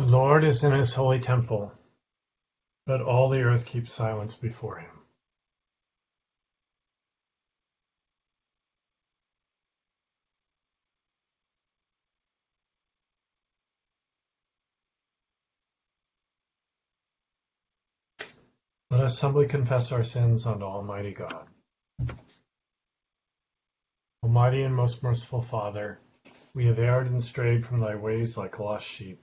The Lord is in his holy temple. Let all the earth keep silence before him. Let us humbly confess our sins unto Almighty God. Almighty and most merciful Father, we have erred and strayed from thy ways like lost sheep.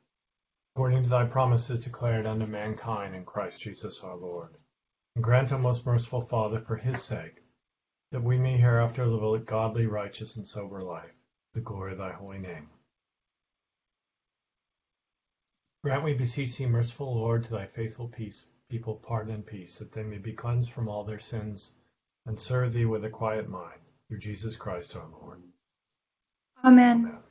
according to thy promises declared unto mankind in Christ Jesus our Lord. And grant, O most merciful Father, for his sake, that we may hereafter live a godly, righteous, and sober life, the glory of thy holy name. Grant, we beseech thee, merciful Lord, to thy faithful peace people pardon and peace, that they may be cleansed from all their sins and serve thee with a quiet mind, through Jesus Christ our Lord. Amen. Amen.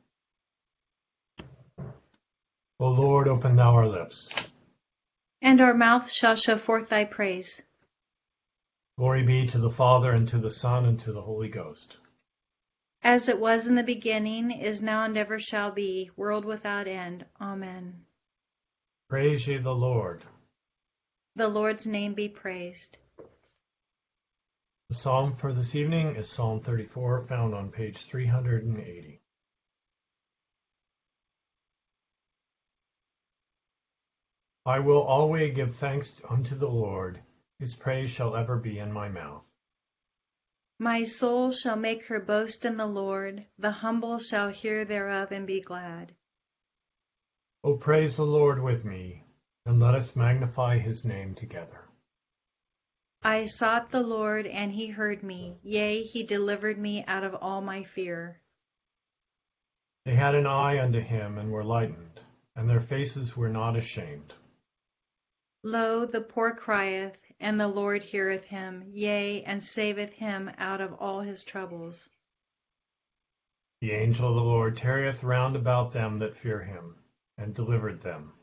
O Lord, open thou our lips. And our mouth shall show forth thy praise. Glory be to the Father, and to the Son, and to the Holy Ghost. As it was in the beginning, is now, and ever shall be, world without end. Amen. Praise ye the Lord. The Lord's name be praised. The psalm for this evening is Psalm 34, found on page 380. I will always give thanks unto the Lord, his praise shall ever be in my mouth. My soul shall make her boast in the Lord, the humble shall hear thereof and be glad. O praise the Lord with me, and let us magnify his name together. I sought the Lord, and he heard me. Yea, he delivered me out of all my fear. They had an eye unto him, and were lightened, and their faces were not ashamed. Lo, the poor crieth, and the Lord heareth him, yea, and saveth him out of all his troubles. The angel of the Lord tarrieth round about them that fear him and delivered them.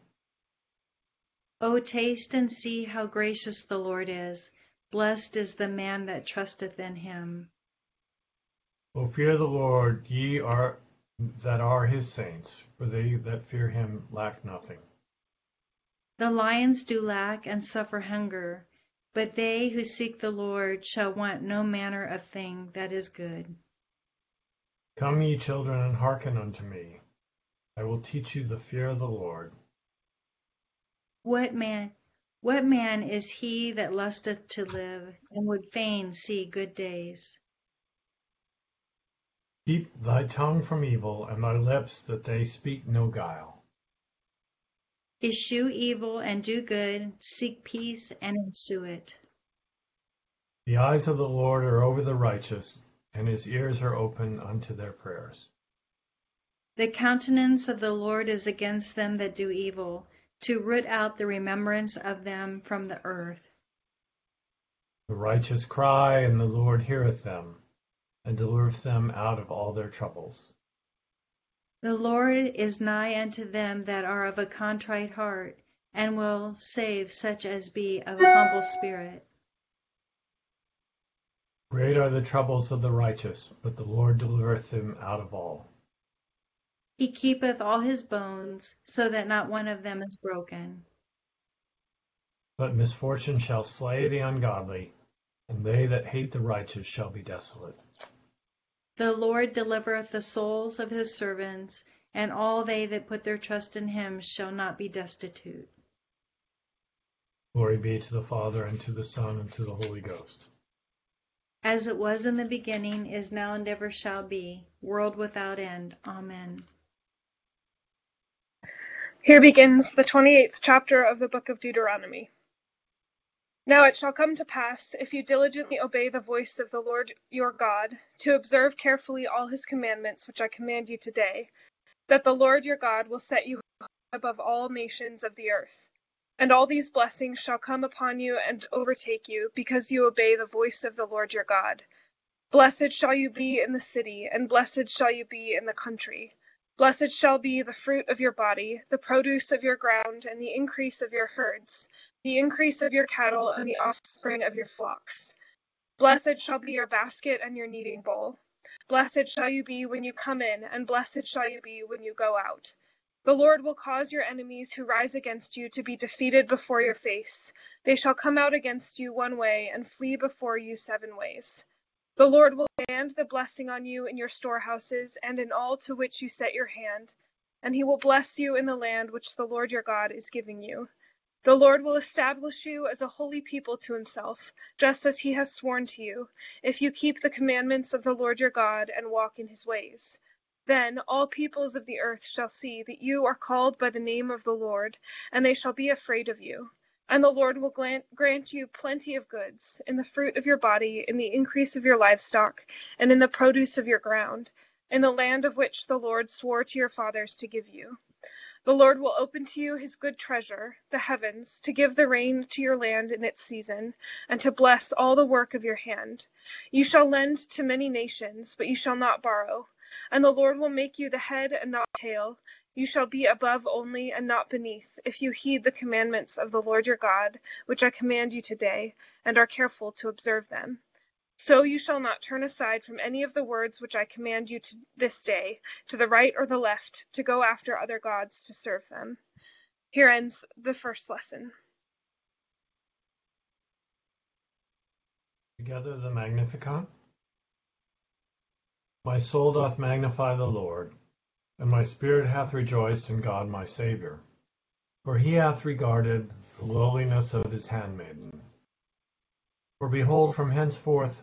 O taste and see how gracious the Lord is. Blessed is the man that trusteth in him. O fear the Lord, ye are that are his saints, for they that fear him lack nothing. The lions do lack and suffer hunger, but they who seek the Lord shall want no manner of thing that is good. Come, ye children, and hearken unto me. I will teach you the fear of the Lord. What man what man is he that lusteth to live, and would fain see good days? Keep thy tongue from evil, and thy lips that they speak no guile. Eschew evil and do good, seek peace and ensue it. The eyes of the Lord are over the righteous, and his ears are open unto their prayers. The countenance of the Lord is against them that do evil, to root out the remembrance of them from the earth. The righteous cry, and the Lord heareth them, and delivereth them out of all their troubles. The Lord is nigh unto them that are of a contrite heart, and will save such as be of a humble spirit. Great are the troubles of the righteous, but the Lord delivereth them out of all. He keepeth all his bones, so that not one of them is broken. But misfortune shall slay the ungodly, and they that hate the righteous shall be desolate. The Lord delivereth the souls of his servants, and all they that put their trust in him shall not be destitute. Glory be to the Father, and to the Son, and to the Holy Ghost. As it was in the beginning, is now, and ever shall be, world without end. Amen. Here begins the 28th chapter of the book of Deuteronomy. Now it shall come to pass, if you diligently obey the voice of the Lord your God, to observe carefully all his commandments which I command you today, that the Lord your God will set you above all nations of the earth. And all these blessings shall come upon you and overtake you, because you obey the voice of the Lord your God. Blessed shall you be in the city, and blessed shall you be in the country. Blessed shall be the fruit of your body, the produce of your ground, and the increase of your herds, the increase of your cattle, and the offspring of your flocks. Blessed shall be your basket and your kneading bowl. Blessed shall you be when you come in, and blessed shall you be when you go out. The Lord will cause your enemies who rise against you to be defeated before your face. They shall come out against you one way, and flee before you seven ways. The Lord will command the blessing on you in your storehouses and in all to which you set your hand, and he will bless you in the land which the Lord your God is giving you. The Lord will establish you as a holy people to himself, just as he has sworn to you, if you keep the commandments of the Lord your God and walk in his ways. Then all peoples of the earth shall see that you are called by the name of the Lord, and they shall be afraid of you. And the Lord will grant you plenty of goods, in the fruit of your body, in the increase of your livestock, and in the produce of your ground, in the land of which the Lord swore to your fathers to give you. The Lord will open to you his good treasure, the heavens, to give the rain to your land in its season, and to bless all the work of your hand. You shall lend to many nations, but you shall not borrow. And the Lord will make you the head and not the tail you shall be above only, and not beneath, if you heed the commandments of the Lord your God, which I command you today, and are careful to observe them. So you shall not turn aside from any of the words which I command you to this day, to the right or the left, to go after other gods to serve them. Here ends the first lesson. Together the Magnificat. My soul doth magnify the Lord and my spirit hath rejoiced in God my Saviour. For he hath regarded the lowliness of his handmaiden. For behold, from henceforth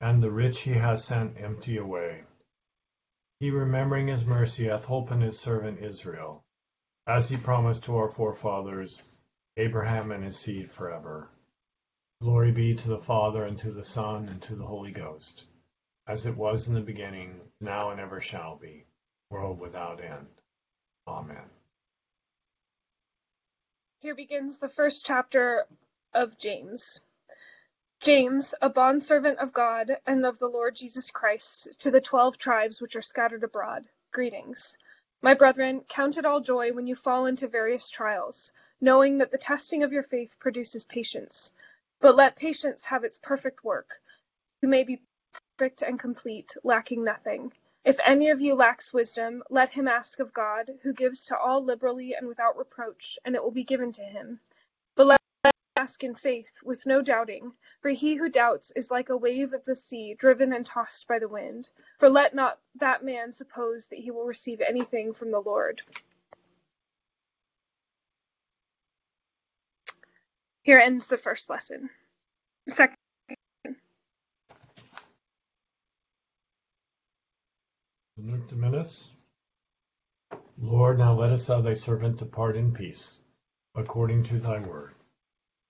and the rich he hath sent empty away. He, remembering his mercy, hath holpen his servant Israel, as he promised to our forefathers, Abraham and his seed forever. Glory be to the Father, and to the Son, and to the Holy Ghost, as it was in the beginning, now and ever shall be, world without end. Amen. Here begins the first chapter of James. James, a bondservant of God and of the Lord Jesus Christ, to the twelve tribes which are scattered abroad, greetings. My brethren, count it all joy when you fall into various trials, knowing that the testing of your faith produces patience. But let patience have its perfect work, you may be perfect and complete, lacking nothing. If any of you lacks wisdom, let him ask of God, who gives to all liberally and without reproach, and it will be given to him. But let ask in faith, with no doubting, for he who doubts is like a wave of the sea, driven and tossed by the wind. For let not that man suppose that he will receive anything from the Lord. Here ends the first lesson. Second dimittis. Lord, now lettest thou thy servant depart in peace, according to thy word.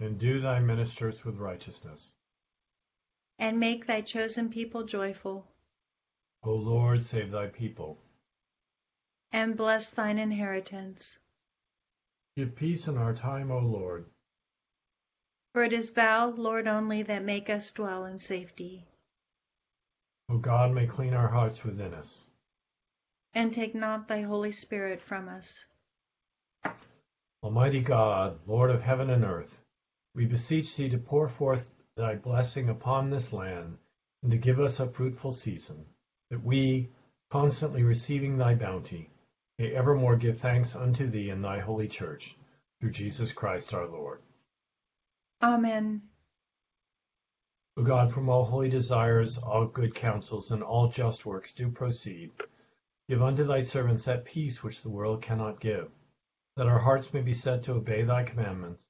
Endue thy ministers with righteousness. And make thy chosen people joyful. O Lord, save thy people. And bless thine inheritance. Give peace in our time, O Lord. For it is thou, Lord only, that make us dwell in safety. O God, may clean our hearts within us. And take not thy Holy Spirit from us. Almighty God, Lord of heaven and earth, we beseech thee to pour forth thy blessing upon this land, and to give us a fruitful season, that we, constantly receiving thy bounty, may evermore give thanks unto thee in thy holy church, through Jesus Christ our Lord. Amen. O God, from all holy desires, all good counsels, and all just works do proceed, give unto thy servants that peace which the world cannot give, that our hearts may be set to obey thy commandments,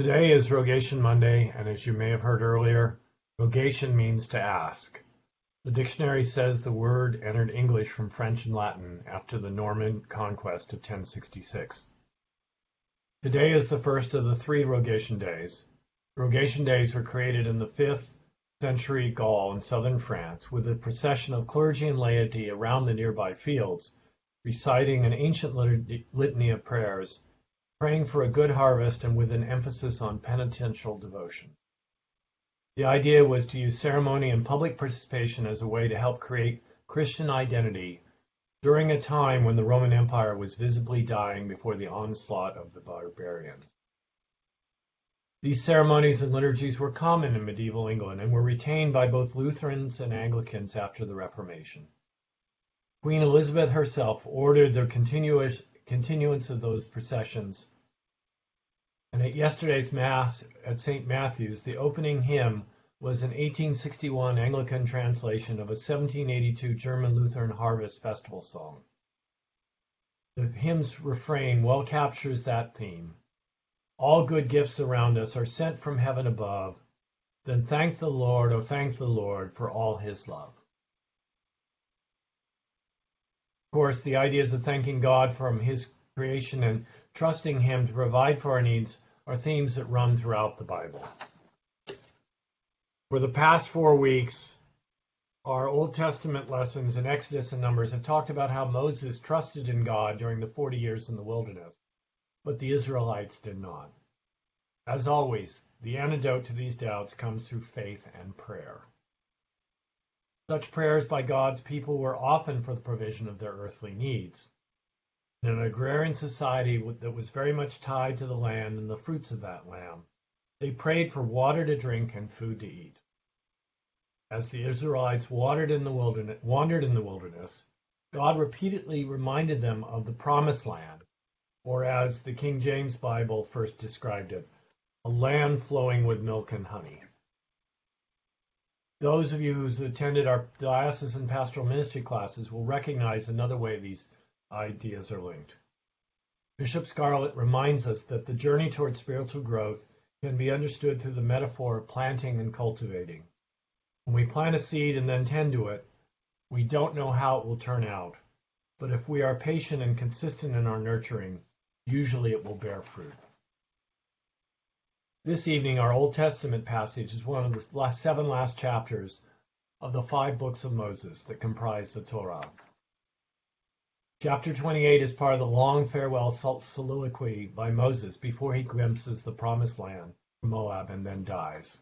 Today is Rogation Monday, and as you may have heard earlier, rogation means to ask. The dictionary says the word entered English from French and Latin after the Norman conquest of 1066. Today is the first of the three Rogation Days. Rogation Days were created in the 5th century Gaul in southern France with a procession of clergy and laity around the nearby fields, reciting an ancient litany of prayers, praying for a good harvest and with an emphasis on penitential devotion. The idea was to use ceremony and public participation as a way to help create Christian identity during a time when the Roman Empire was visibly dying before the onslaught of the barbarians. These ceremonies and liturgies were common in medieval England and were retained by both Lutherans and Anglicans after the Reformation. Queen Elizabeth herself ordered the continuance of those processions. And at yesterday's Mass at St. Matthew's, the opening hymn was an 1861 Anglican translation of a 1782 German Lutheran harvest festival song. The hymn's refrain well captures that theme. All good gifts around us are sent from heaven above. Then thank the Lord, oh thank the Lord for all his love. Of course, the ideas of thanking God from his creation and trusting him to provide for our needs are themes that run throughout the Bible. For the past four weeks, our Old Testament lessons in Exodus and Numbers have talked about how Moses trusted in God during the 40 years in the wilderness, but the Israelites did not. As always, the antidote to these doubts comes through faith and prayer. Such prayers by God's people were often for the provision of their earthly needs. In an agrarian society that was very much tied to the land and the fruits of that land, they prayed for water to drink and food to eat. As the Israelites wandered in the wilderness, wandered in the wilderness, God repeatedly reminded them of the promised land, or as the King James Bible first described it, a land flowing with milk and honey. Those of you who attended our diocesan pastoral ministry classes will recognize another way these ideas are linked. Bishop Scarlett reminds us that the journey towards spiritual growth can be understood through the metaphor of planting and cultivating, When we plant a seed and then tend to it, we don't know how it will turn out. But if we are patient and consistent in our nurturing, usually it will bear fruit. This evening, our Old Testament passage is one of the last seven last chapters of the five books of Moses that comprise the Torah. Chapter 28 is part of the long farewell soliloquy by Moses before he glimpses the promised land, Moab, and then dies.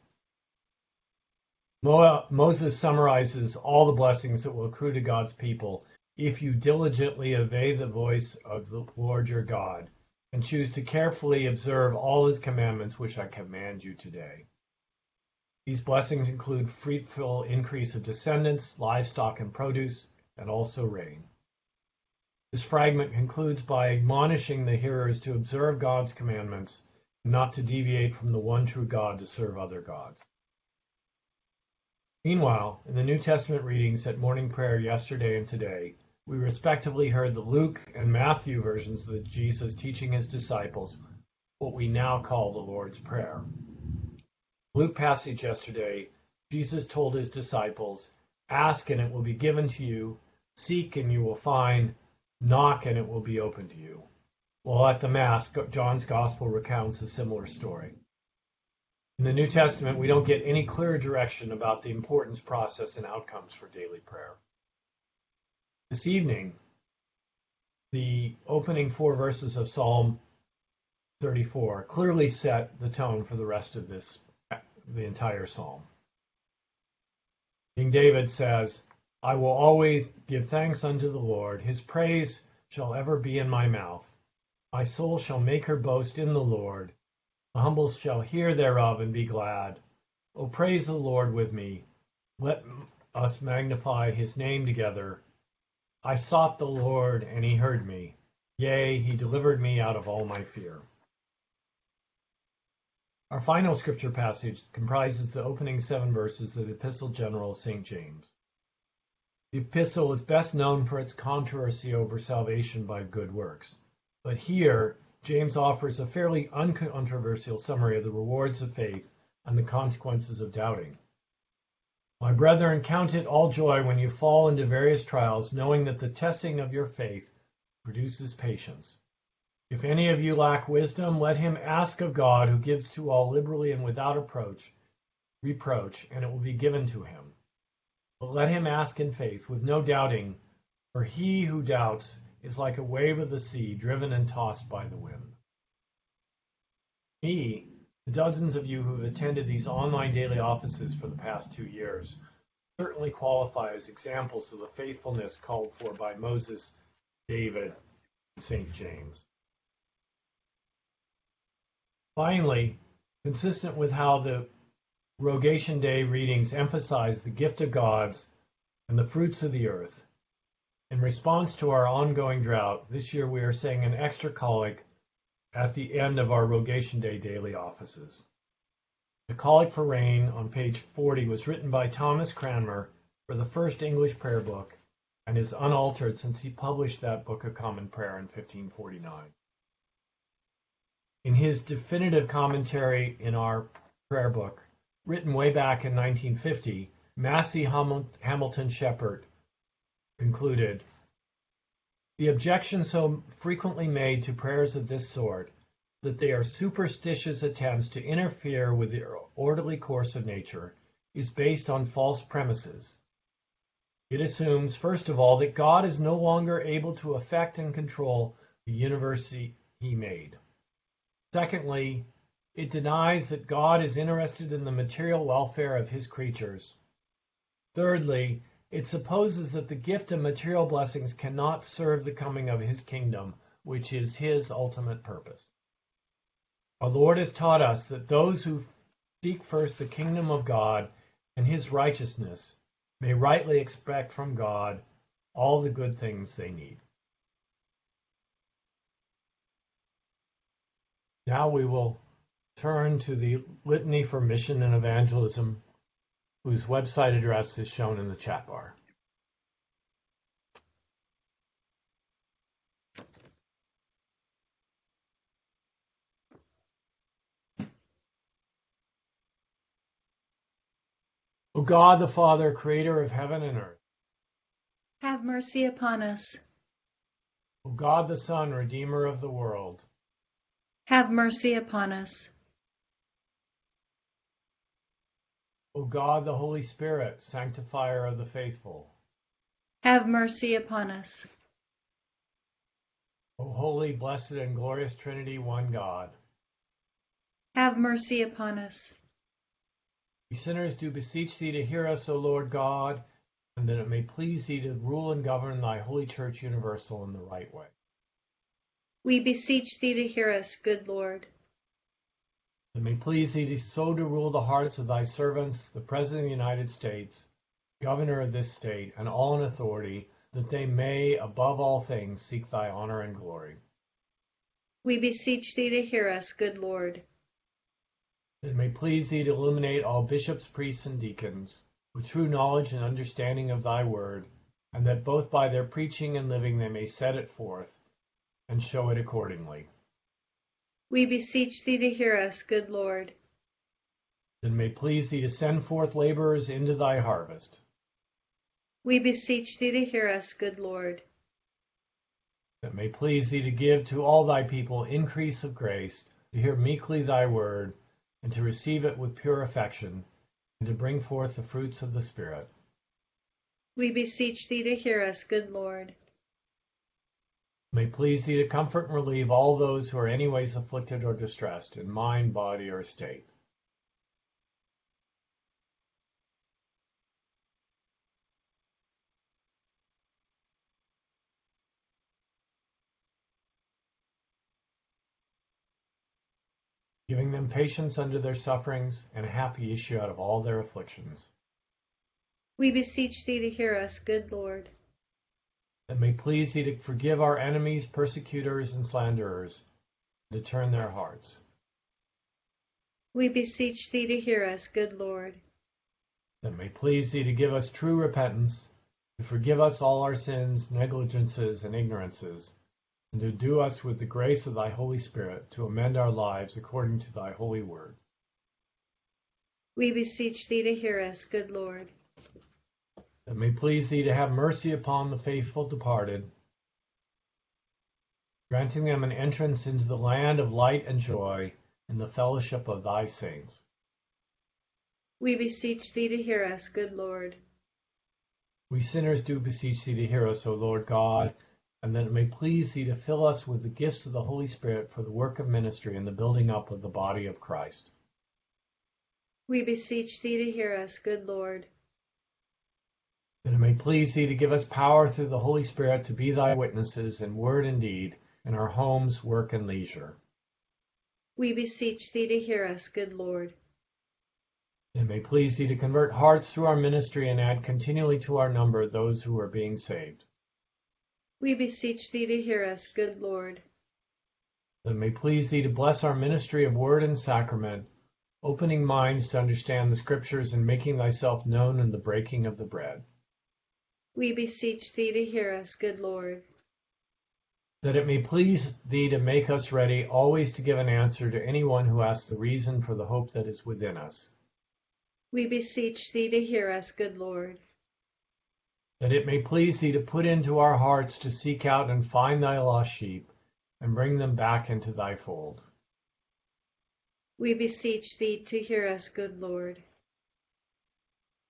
Moses summarizes all the blessings that will accrue to God's people if you diligently obey the voice of the Lord your God and choose to carefully observe all his commandments which I command you today. These blessings include fruitful increase of descendants, livestock and produce, and also rain. This fragment concludes by admonishing the hearers to observe God's commandments, and not to deviate from the one true God to serve other gods. Meanwhile, in the New Testament readings at morning prayer yesterday and today, we respectively heard the Luke and Matthew versions of Jesus teaching his disciples what we now call the Lord's Prayer. Luke passage yesterday, Jesus told his disciples, Ask and it will be given to you, seek and you will find, Knock and it will be open to you. While at the Mass, John's Gospel recounts a similar story. In the New Testament, we don't get any clear direction about the importance, process, and outcomes for daily prayer. This evening, the opening four verses of Psalm 34 clearly set the tone for the rest of this, the entire psalm. King David says, I will always give thanks unto the Lord. His praise shall ever be in my mouth. My soul shall make her boast in the Lord. The humble shall hear thereof and be glad. O praise the Lord with me. Let us magnify his name together. I sought the Lord, and he heard me. Yea, he delivered me out of all my fear. Our final scripture passage comprises the opening seven verses of the Epistle General of St. James. The epistle is best known for its controversy over salvation by good works. But here, James offers a fairly uncontroversial summary of the rewards of faith and the consequences of doubting. My brethren, count it all joy when you fall into various trials, knowing that the testing of your faith produces patience. If any of you lack wisdom, let him ask of God, who gives to all liberally and without approach, reproach, and it will be given to him. But let him ask in faith, with no doubting, for he who doubts is like a wave of the sea driven and tossed by the wind. The dozens of you who have attended these online daily offices for the past two years, certainly qualify as examples of the faithfulness called for by Moses, David, and St. James. Finally, consistent with how the Rogation Day readings emphasize the gift of gods and the fruits of the earth. In response to our ongoing drought, this year we are saying an extra collect at the end of our Rogation Day daily offices. The Collect for Rain on page 40 was written by Thomas Cranmer for the first English prayer book and is unaltered since he published that Book of Common Prayer in 1549. In his definitive commentary in our prayer book, written way back in 1950, Massey Hamilton Shepherd concluded The objection so frequently made to prayers of this sort, that they are superstitious attempts to interfere with the orderly course of nature, is based on false premises. It assumes, first of all, that God is no longer able to affect and control the universe he made. Secondly, it denies that God is interested in the material welfare of his creatures. Thirdly, it supposes that the gift of material blessings cannot serve the coming of his kingdom, which is his ultimate purpose. Our Lord has taught us that those who seek first the kingdom of God and his righteousness may rightly expect from God all the good things they need. Now we will turn to the Litany for Mission and Evangelism, whose website address is shown in the chat bar. O God the Father, creator of heaven and earth. Have mercy upon us. O God the Son, redeemer of the world. Have mercy upon us. O God the Holy Spirit, sanctifier of the faithful. Have mercy upon us. O holy, blessed, and glorious Trinity, one God. Have mercy upon us. We sinners do beseech thee to hear us, O Lord God, and that it may please thee to rule and govern thy holy church universal in the right way. We beseech thee to hear us, good Lord. It may please thee so to rule the hearts of thy servants, the President of the United States, Governor of this state, and all in authority, that they may, above all things, seek thy honor and glory. We beseech thee to hear us, good Lord. That it may please thee to illuminate all bishops, priests, and deacons with true knowledge and understanding of thy word, and that both by their preaching and living they may set it forth and show it accordingly. We beseech thee to hear us, good Lord. That it may please thee to send forth laborers into thy harvest. We beseech thee to hear us, good Lord. That it may please thee to give to all thy people increase of grace, to hear meekly thy word, and to receive it with pure affection, and to bring forth the fruits of the Spirit. We beseech thee to hear us, good Lord. May please thee to comfort and relieve all those who are anyways afflicted or distressed in mind, body, or state. Giving them patience under their sufferings and a happy issue out of all their afflictions. We beseech thee to hear us, good Lord. That may please thee to forgive our enemies, persecutors, and slanderers, and to turn their hearts. We beseech thee to hear us, good Lord. That may please thee to give us true repentance, to forgive us all our sins, negligences, and ignorances, and to do us with the grace of thy Holy Spirit to amend our lives according to thy holy word. We beseech thee to hear us, good Lord. That may please thee to have mercy upon the faithful departed, granting them an entrance into the land of light and joy in the fellowship of thy saints. We beseech thee to hear us, good Lord. We sinners do beseech thee to hear us, O Lord God, and that it may please thee to fill us with the gifts of the Holy Spirit for the work of ministry and the building up of the body of Christ. We beseech thee to hear us, good Lord. That it may please thee to give us power through the Holy Spirit to be thy witnesses in word and deed, in our homes, work, and leisure. We beseech thee to hear us, good Lord. It may please thee to convert hearts through our ministry and add continually to our number those who are being saved. We beseech thee to hear us, good Lord. That it may please thee to bless our ministry of word and sacrament, opening minds to understand the scriptures and making thyself known in the breaking of the bread. We beseech thee to hear us, good Lord. That it may please thee to make us ready always to give an answer to anyone who asks the reason for the hope that is within us. We beseech thee to hear us, good Lord. That it may please thee to put into our hearts to seek out and find thy lost sheep and bring them back into thy fold. We beseech thee to hear us, good Lord.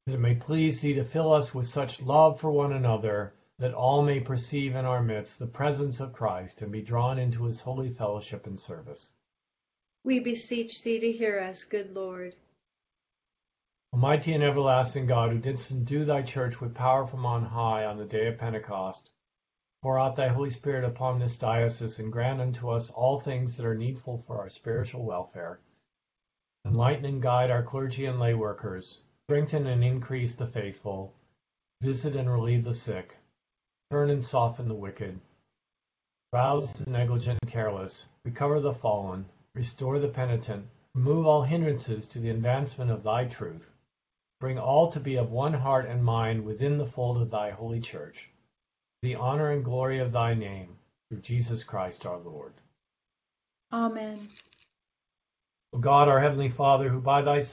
That it may please thee to fill us with such love for one another that all may perceive in our midst the presence of Christ and be drawn into his holy fellowship and service. We beseech thee to hear us, good Lord. Almighty and everlasting God, who didst endue thy church with power from on high on the day of Pentecost, pour out thy Holy Spirit upon this diocese and grant unto us all things that are needful for our spiritual welfare. Enlighten and guide our clergy and lay workers, strengthen and increase the faithful, visit and relieve the sick, turn and soften the wicked, rouse the negligent and careless, recover the fallen, restore the penitent, remove all hindrances to the advancement of thy truth. Bring all to be of one heart and mind within the fold of thy holy church. The honor and glory of thy name, through Jesus Christ our Lord. Amen. O God, our heavenly Father, who by thy